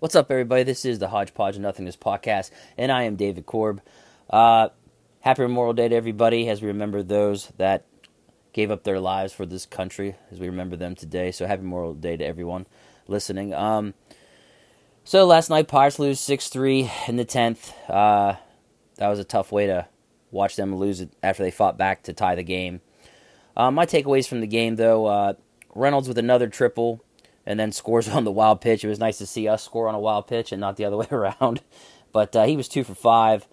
What's up, everybody? This is the Hodgepodge of Nothingness podcast, and I am David Corob. Uh, happy Memorial Day to everybody as we remember those that gave up their lives for this country, as we remember them today. So, happy Memorial Day to everyone listening. Um, so, last night, Pirates lose 6 3 in the 10th. Uh, that was a tough way to watch them lose it after they fought back to tie the game. Uh, my takeaways from the game, though uh, Reynolds with another triple and then scores on the wild pitch. It was nice to see us score on a wild pitch and not the other way around. But uh, he was two for five.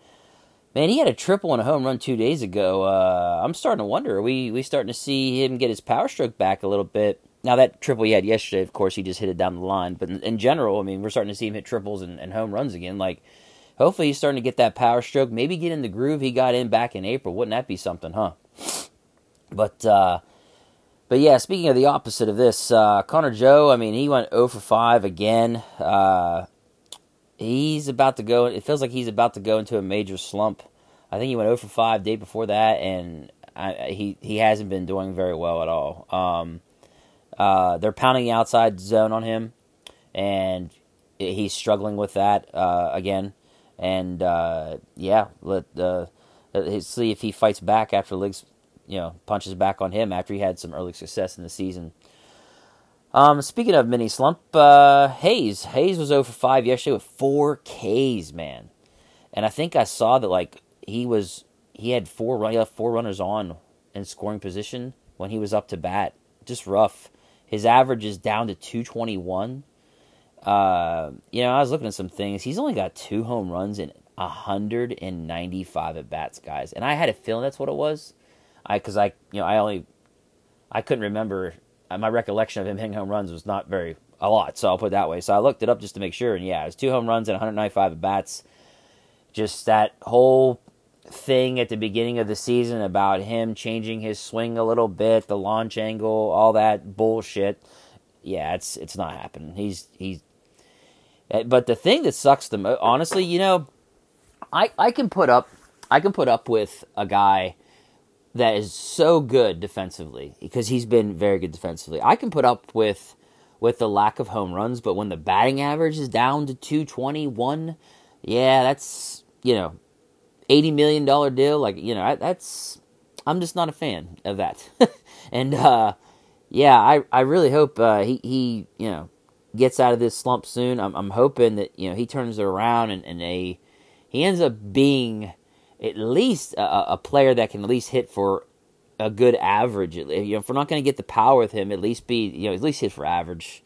Man, he had a triple and a home run two days ago. Uh, I'm starting to wonder. Are we we starting to see him get his power stroke back a little bit. Now that triple he had yesterday, of course, he just hit it down the line. But in, in general, I mean, we're starting to see him hit triples and, and, home runs again. Like, hopefully, he's starting to get that power stroke. Maybe get in the groove he got in back in April. Wouldn't that be something, huh? But uh, but yeah, speaking of the opposite of this, uh, Connor Joe, I mean, he went 0 for 5 again. Uh, he's about to go, it feels like he's about to go into a major slump. I think he went 0 for 5 day before that, and I, he, he hasn't been doing very well at all. Um, uh, they're pounding the outside zone on him, and he's struggling with that uh, again. And uh, yeah, let uh, see if he fights back after Liggs you know punches back on him after he had some early success in the season. Um, speaking of mini slump, uh, Hayes Hayes was over five yesterday with four Ks, man, and I think I saw that like he was he had four he had four runners on in scoring position when he was up to bat. Just rough. His average is down to two twenty one. Uh, you know, I was looking at some things. He's only got two home runs in 195 at bats, guys. And I had a feeling that's what it was. I because I you know I only I couldn't remember uh, my recollection of him hitting home runs was not very a lot, so I'll put it that way. So I looked it up just to make sure, and yeah, it was two home runs and 195 at bats. Just that whole thing at the beginning of the season about him changing his swing a little bit, the launch angle, all that bullshit. Yeah, it's it's not happening. He's he's. Eh, but the thing that sucks the most, honestly, you know, I I can put up I can put up with a guy that is so good defensively because he's been very good defensively. I can put up with with the lack of home runs, but when the batting average is down to 221, yeah, that's, you know, 80 million dollar deal like, you know, that's I'm just not a fan of that. and uh yeah, I I really hope uh he he, you know, gets out of this slump soon. I'm I'm hoping that, you know, he turns it around and and a he ends up being at least a, a, player that can at least hit for a good average. You know, if we're not going to get the power with him, at least be you know at least hit for average.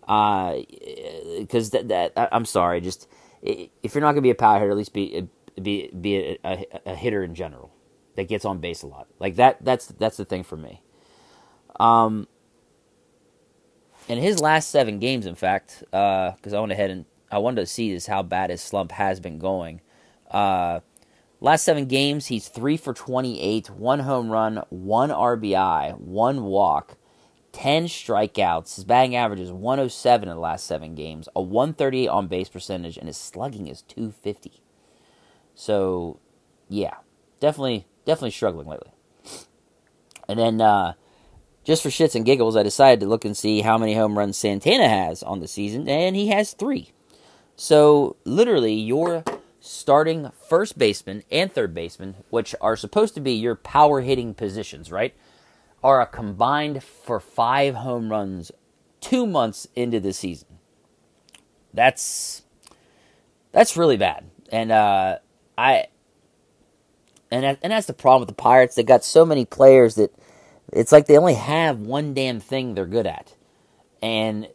Because uh, that, that I'm sorry, just if you're not going to be a power hitter, at least be be be a, a, a, hitter in general that gets on base a lot. Like that. That's that's the thing for me. Um, in his last seven games, in fact, because uh, I went ahead and I wanted to see is how bad his slump has been going. Uh, Last seven games, he's three for 28, one home run, one RBI, one walk, 10 strikeouts. His batting average is 107 in the last seven games, a 138 on base percentage, and his slugging is 250. So, yeah, definitely, definitely struggling lately. And then, uh, just for shits and giggles, I decided to look and see how many home runs Santana has on the season, and he has three. So, literally, your starting first baseman and third baseman, which are supposed to be your power hitting positions, right, are a combined for five home runs two months into the season. That's that's really bad, and uh, I and and that's the problem with the Pirates. They got so many players that it's like they only have one damn thing they're good at, and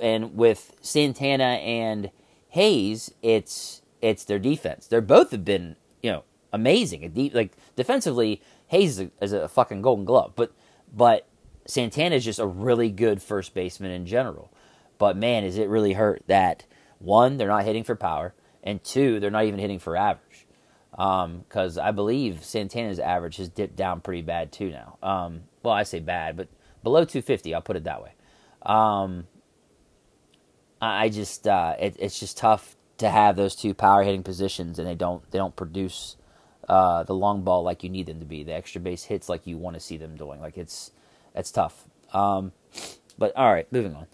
and with Santana and Hayes, it's it's their defense. They're both have been, you know, amazing. Like defensively, Hayes is a, is a fucking Golden Glove, but but Santana is just a really good first baseman in general. But man, is it really hurt that one they're not hitting for power, and two they're not even hitting for average. Because um, I believe Santana's average has dipped down pretty bad too now. Um, well, I say bad, but below 250. I'll put it that way. Um, I just uh, it, it's just tough to have those two power hitting positions, and they don't they don't produce uh, the long ball like you need them to be, the extra base hits like you want to see them doing. Like it's it's tough. Um, but all right, moving on.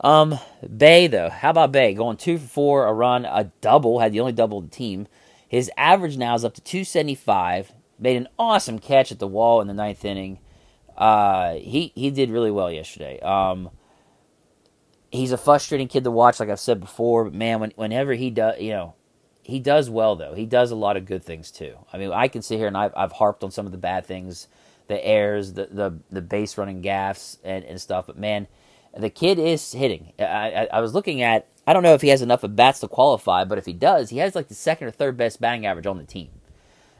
Um, Bae though, how about Bae going two for four, a run, a double, had the only double of the team. His average now is up to 275. Made an awesome catch at the wall in the ninth inning. Uh, he he did really well yesterday. Um, he's a frustrating kid to watch, like I've said before. But man, when, whenever he does, you know, he does well though. He does a lot of good things too. I mean, I can sit here and I've, I've harped on some of the bad things, the errors, the the, the base running gaffs and, and stuff. But man, the kid is hitting. I, I, I was looking at. I don't know if he has enough of bats to qualify, but if he does, he has like the second or third best batting average on the team.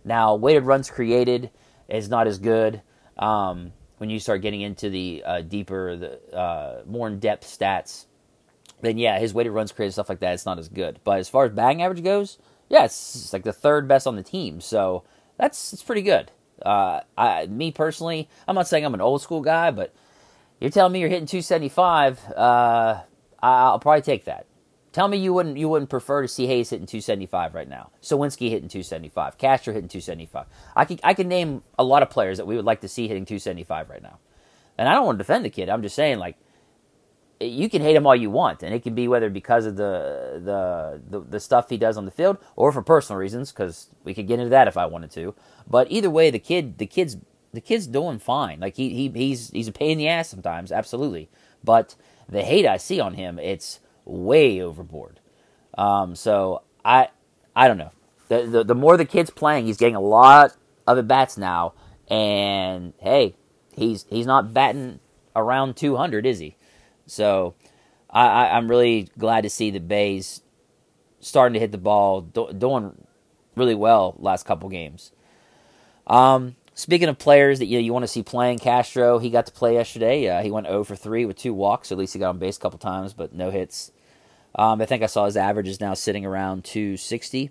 Now, weighted runs created is not as good. Um, when you start getting into the uh, deeper, the uh, more in depth stats, then yeah, his weighted runs created stuff like that, it's not as good. But as far as batting average goes, yeah, it's, it's like the third best on the team, so that's it's pretty good. Uh, I, me personally, I'm not saying I'm an old school guy, but you're telling me you're hitting 275. Uh, I'll probably take that. Tell me you wouldn't you wouldn't prefer to see Hayes hitting 275 right now. Suwinski hitting 275. Castro hitting 275. I can I can name a lot of players that we would like to see hitting 275 right now. And I don't want to defend the kid. I'm just saying like you can hate him all you want, and it can be whether because of the the the, the stuff he does on the field or for personal reasons, because we could get into that if I wanted to. But either way, the kid the kid's the kid's doing fine. Like he, he he's he's a pain in the ass sometimes, absolutely. But the hate I see on him, it's way overboard. Um, so I I don't know. The, the, the more the kid's playing, he's getting a lot of at bats now, and hey, he's he's not batting around 200, is he? So I, I am really glad to see the Bae's starting to hit the ball, do, doing really well last couple games. Um, Speaking of players that you know, you want to see playing, Castro he got to play yesterday. Uh, he went 0 for 3 with two walks. at least he got on base a couple times, but no hits. Um, I think I saw his average is now sitting around 260.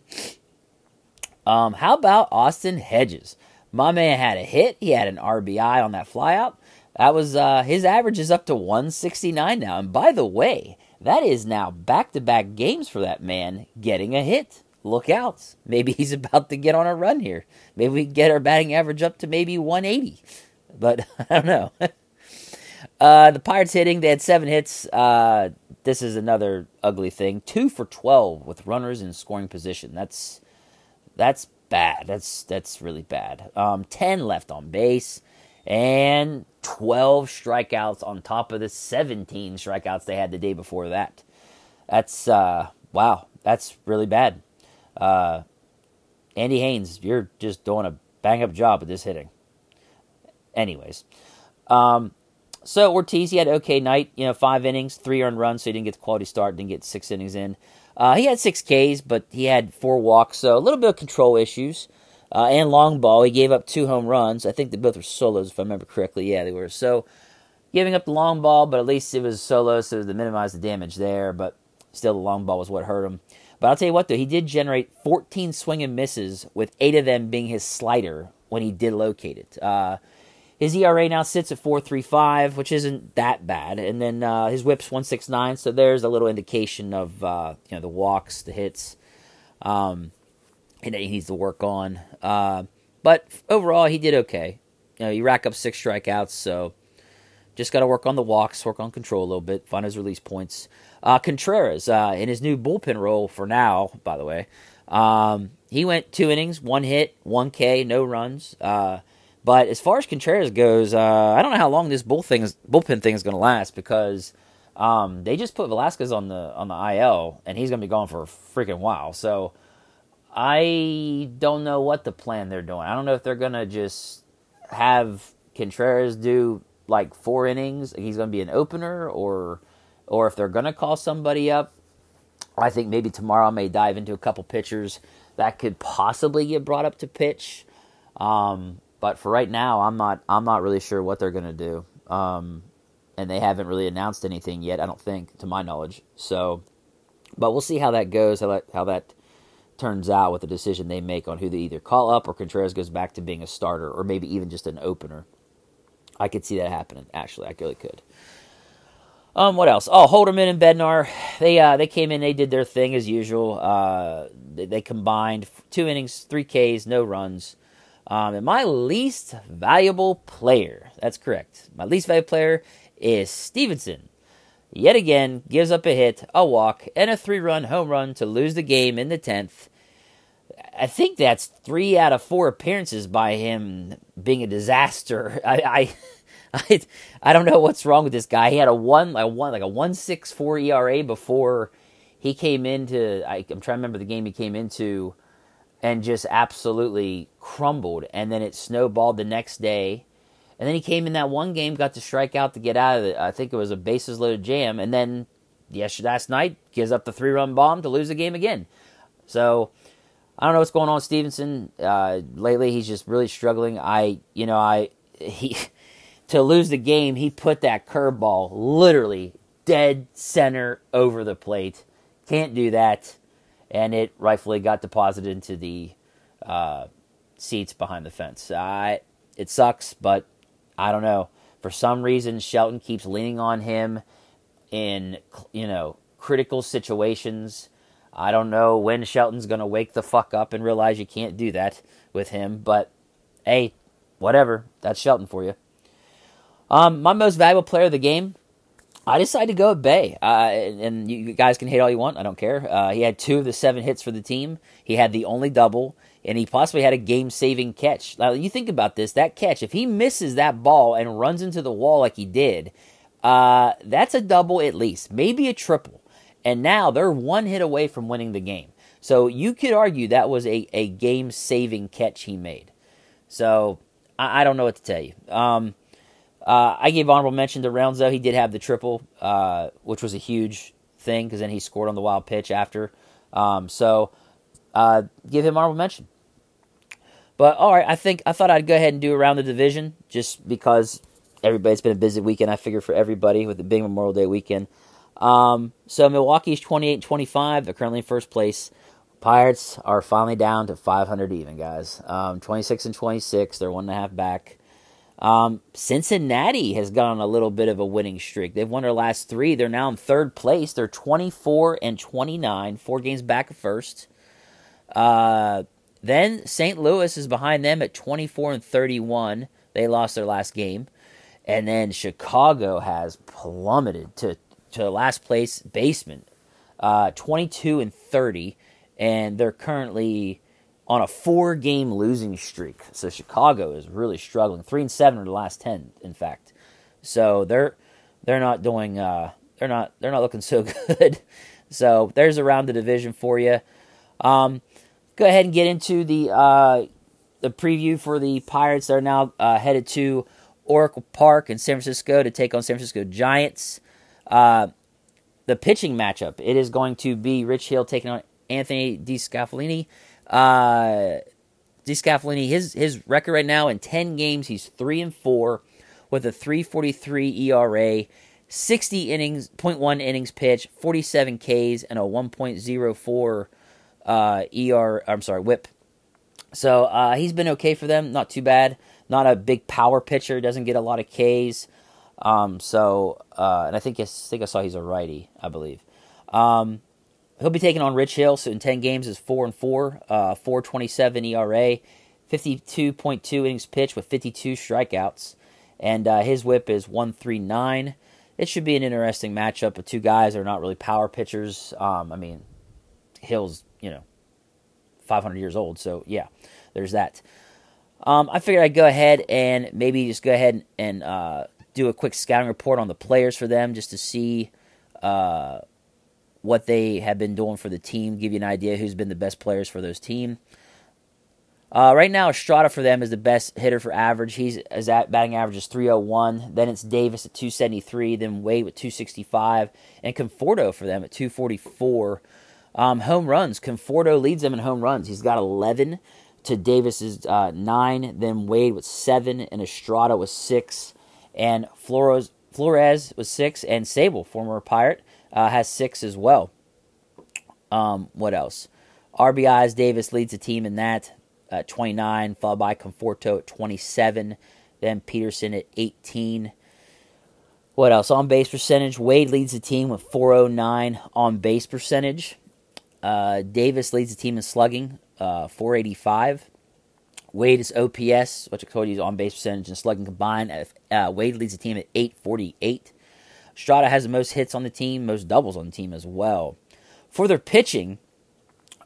Um, how about Austin Hedges? My man had a hit. He had an RBI on that flyout. That was uh, his average is up to 169 now. And by the way, that is now back to back games for that man getting a hit look out. Maybe he's about to get on a run here. Maybe we get our batting average up to maybe 180. But I don't know. uh, the Pirates hitting, they had seven hits. Uh, this is another ugly thing. Two for 12 with runners in scoring position. That's that's bad. That's that's really bad. Um, 10 left on base and 12 strikeouts on top of the 17 strikeouts they had the day before that. That's uh, wow. That's really bad. Uh, Andy Haines, you're just doing a bang up job with this hitting. Anyways, um, so Ortiz, he had okay night. You know, five innings, three earned runs, so he didn't get the quality start, didn't get six innings in. Uh, he had six Ks, but he had four walks, so a little bit of control issues. Uh, and long ball, he gave up two home runs. I think they both were solos, if I remember correctly. Yeah, they were. So giving up the long ball, but at least it was solo, so to minimize the damage there. But still, the long ball was what hurt him. But I'll tell you what, though, he did generate 14 swing and misses, with eight of them being his slider when he did locate it. Uh, his ERA now sits at 4.35, which isn't that bad, and then uh, his WHIP's 169. So there's a little indication of uh, you know the walks, the hits, um, and that he needs to work on. Uh, but overall, he did okay. You know, you rack up six strikeouts, so just got to work on the walks, work on control a little bit, find his release points. Uh, Contreras, uh, in his new bullpen role for now, by the way, um, he went two innings, one hit, one K, no runs. But as far as Contreras goes, uh, I don't know how long this bull thing is, bullpen thing is going to last because um, they just put Velasquez on the on the IL, and he's going to be gone for a freaking while. So I don't know what the plan they're doing. I don't know if they're going to just have Contreras do like four innings. He's going to be an opener, or or if they're going to call somebody up, I think maybe tomorrow I may dive into a couple pitchers that could possibly get brought up to pitch. Um, but for right now, I'm not I'm not really sure what they're going to do. Um, and they haven't really announced anything yet. I don't think, to my knowledge. So, but we'll see how that goes. How that how that turns out with the decision they make on who they either call up or Contreras goes back to being a starter or maybe even just an opener. I could see that happening. Actually, I really could. Um, what else? Oh, Holderman and Bednar, they uh, they came in, they did their thing as usual. Uh, they, they combined two innings, three Ks, no runs. Um, and my least valuable player, that's correct. My least valuable player is Stephenson. yet again gives up a hit, a walk, and a three run home run to lose the game in the 10th. I think that's three out of four appearances by him being a disaster. I, I, I, I don't know what's wrong with this guy. He had a one, a one, like a one six four ERA before he came into. I, I'm trying to remember the game he came into, and just absolutely crumbled. And then it snowballed the next day. And then he came in that one game, got to strike out to get out of it. I think it was a bases loaded jam. And then yesterday, last night, gives up the three run bomb to lose the game again. So I don't know what's going on with Stephenson. Uh, lately, he's just really struggling. I, you know, I he to lose the game, he put that curveball literally dead center over the plate. Can't do that, and it rightfully got deposited into the uh, seats behind the fence. I, it sucks, but I don't know. For some reason, Shelton keeps leaning on him in you know critical situations I don't know when Shelton's going to wake the fuck up and realize you can't do that with him, but hey, whatever. That's Shelton for you. Um, my most valuable player of the game, I decided to go at Bae, Uh, and you guys can hate all you want. I don't care. Uh, he had two of the seven hits for the team. He had the only double, and he possibly had a game saving catch. Now, you think about this that catch, if he misses that ball and runs into the wall like he did, uh, that's a double at least, maybe a triple. And now they're one hit away from winning the game. So you could argue that was a, a game saving catch he made. So I, I, don't know what to tell you. Um, uh, I gave honorable mention to Reynolds though. He did have the triple, uh, which was a huge thing because then he scored on the wild pitch after. Um, so uh, give him honorable mention. But all right, I think I thought I'd go ahead and do around the division just because everybody's been a busy weekend. I figure for everybody with it being Memorial Day weekend. Um, so Milwaukee's 28 25. They're currently in first place. Pirates are finally down to 500 even, guys. Um, 26 and 26. They're one and a half back. Um, Cincinnati has gone a little bit of a winning streak. They've won their last three. They're now in third place. They're 24 and 29, four games back of first. Uh, then St. Louis is behind them at 24 and 31. They lost their last game. And then Chicago has plummeted to to last place basement, uh, 22 and 30, and they're currently on a four game losing streak. So Chicago is really struggling. Three and seven are the last ten, in fact. So they're they're not doing uh, they're not they're not looking so good. so there's around the division for you. Um, go ahead and get into the uh, the preview for the Pirates. They're now uh, headed to Oracle Park in San Francisco to take on San Francisco Giants. Uh, the pitching matchup, it is going to be Rich Hill taking on Anthony DeSclafani. Uh, DeSclafani, his his record right now in ten games, he's three and four with a 3.43 ERA, 60 innings, 0.1 innings pitch, 47 Ks, and a 1.04 uh, ER. I'm sorry, WHIP. So uh, he's been okay for them, not too bad. Not a big power pitcher, doesn't get a lot of Ks. Um, so, uh, and I think I think I saw he's a righty, I believe. Um, he'll be taking on Rich Hill. So in ten games is four and four, uh, four twenty seven ERA, fifty two point two innings pitched with fifty two strikeouts, and uh, his WHIP is one three nine. It should be an interesting matchup of two guys that are not really power pitchers. Um, I mean, Hill's you know five hundred years old, so yeah, there's that. Um, I figured I'd go ahead and maybe just go ahead and, and uh, do a quick scouting report on the players for them just to see uh, what they have been doing for the team, give you an idea who's been the best players for those team. Uh, right now, Estrada for them is the best hitter for average. He's his at, batting average is 301. Then it's Davis at 273. Then Wade with 265, and Conforto for them at 244. Um, home runs. Conforto leads them in home runs. He's got 11 to Davis's uh, nine. Then Wade with seven, and Estrada with six and Flores Flores was six, and Sabol, former Pirate, uh, has six as well. Um, what else? RBIs, Davis leads the team in that, uh, 29, followed by Conforto at 27, then Peterson at 18. What else? On base percentage, Wade leads the team with 409 on base percentage. Uh, Davis leads the team in slugging, uh, 485. Wade is OPS, which I told you is on base percentage and slugging combined. Uh, Wade leads the team at 848. Estrada has the most hits on the team, most doubles on the team as well. For their pitching,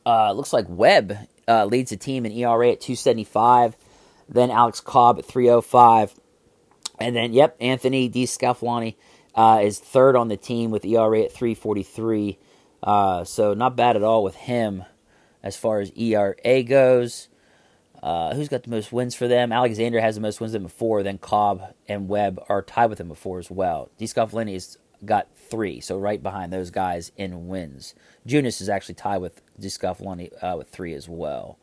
uh, looks like Webb uh, leads the team in ERA at 275. Then Alex Cobb at 305. And then, yep, Anthony DeSclafani uh, is third on the team with ERA at 343. Uh, so not bad at all with him as far as ERA goes. Uh, who's got the most wins for them? Alexander has the most wins than before. Then Cobb and Webb are tied with him before as well. DeSclafani has got three, so right behind those guys in wins. Junis is actually tied with DeSclafani uh, with three as well.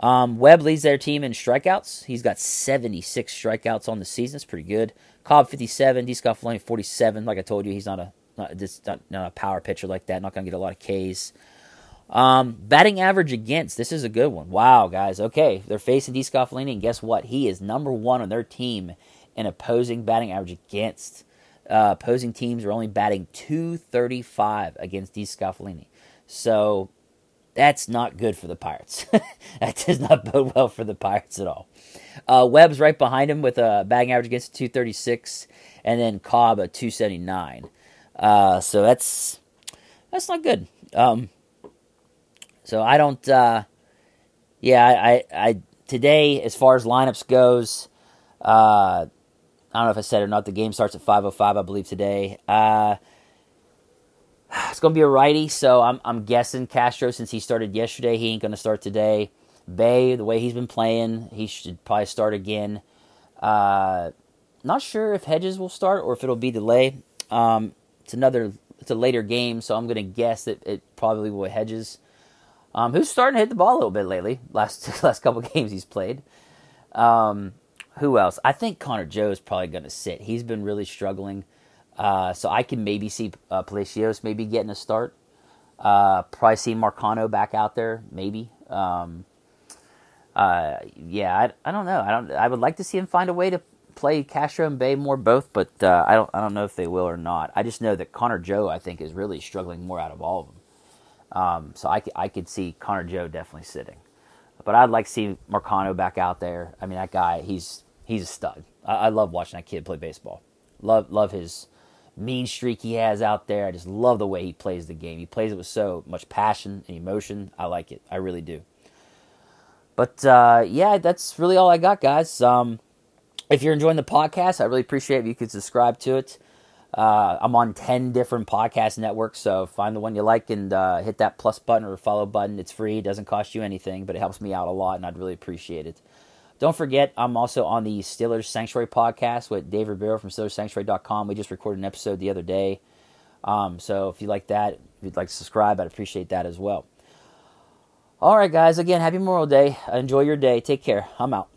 Um, Webb leads their team in strikeouts. He's got 76 strikeouts on the season. It's pretty good. Cobb 57, DeSclafani 47. Like I told you, he's not a not, not, not a power pitcher like that. Not going to get a lot of Ks. Um, batting average against. This is a good one. Wow, guys. Okay, they're facing DeSclafani, and guess what? He is number one on their team in opposing batting average against. Uh, opposing teams are only batting 235 against DeSclafani. So that's not good for the Pirates. that does not bode well for the Pirates at all. Uh, Webb's right behind him with a batting average against 236, and then Cobb a 279. Uh, so that's that's not good. Um, so I don't. Uh, yeah, I, I today as far as lineups goes, uh, I don't know if I said it or not. The game starts at 5:05, I believe today. Uh, it's to be a righty, so I'm I'm guessing Castro since he started yesterday, he ain't to start today. Bae, the way he's been playing, he should probably start again. Uh, not sure if Hedges will start or if it'll be delayed. Um, it's another, it's a later game, so I'm to guess that it probably will Hedges. Um, who's starting to hit the ball a little bit lately? Last last couple games he's played. Um, who else? I think Connor Joe is probably going to sit. He's been really struggling. Uh, so I can maybe see uh, Palacios maybe getting a start. Uh, probably see Marcano back out there, maybe. Um, uh, yeah, I, I don't know. I don't. I would like to see him find a way to play Castro and Bae more both, but uh, I don't. I don't know if they will or not. I just know that Connor Joe, I think, is really struggling more out of all of them. Um, so I, I could see Connor Joe definitely sitting, but I'd like to see Marcano back out there. I mean, that guy, he's he's a stud. I, I love watching that kid play baseball. Love love his mean streak he has out there. I just love the way he plays the game. He plays it with so much passion and emotion. I like it. I really do. But uh, yeah, that's really all I got, guys. Um, if you're enjoying the podcast, I really appreciate if you could subscribe to it. Uh, I'm on 10 different podcast networks, so find the one you like and uh, hit that plus button or follow button. It's free, it doesn't cost you anything, but it helps me out a lot, and I'd really appreciate it. Don't forget, I'm also on the Steelers Sanctuary podcast with Dave Ribeiro from SteelersSanctuary.com. We just recorded an episode the other day. Um, so if you like that, if you'd like to subscribe, I'd appreciate that as well. All right, guys. Again, happy Memorial Day. Enjoy your day. Take care. I'm out.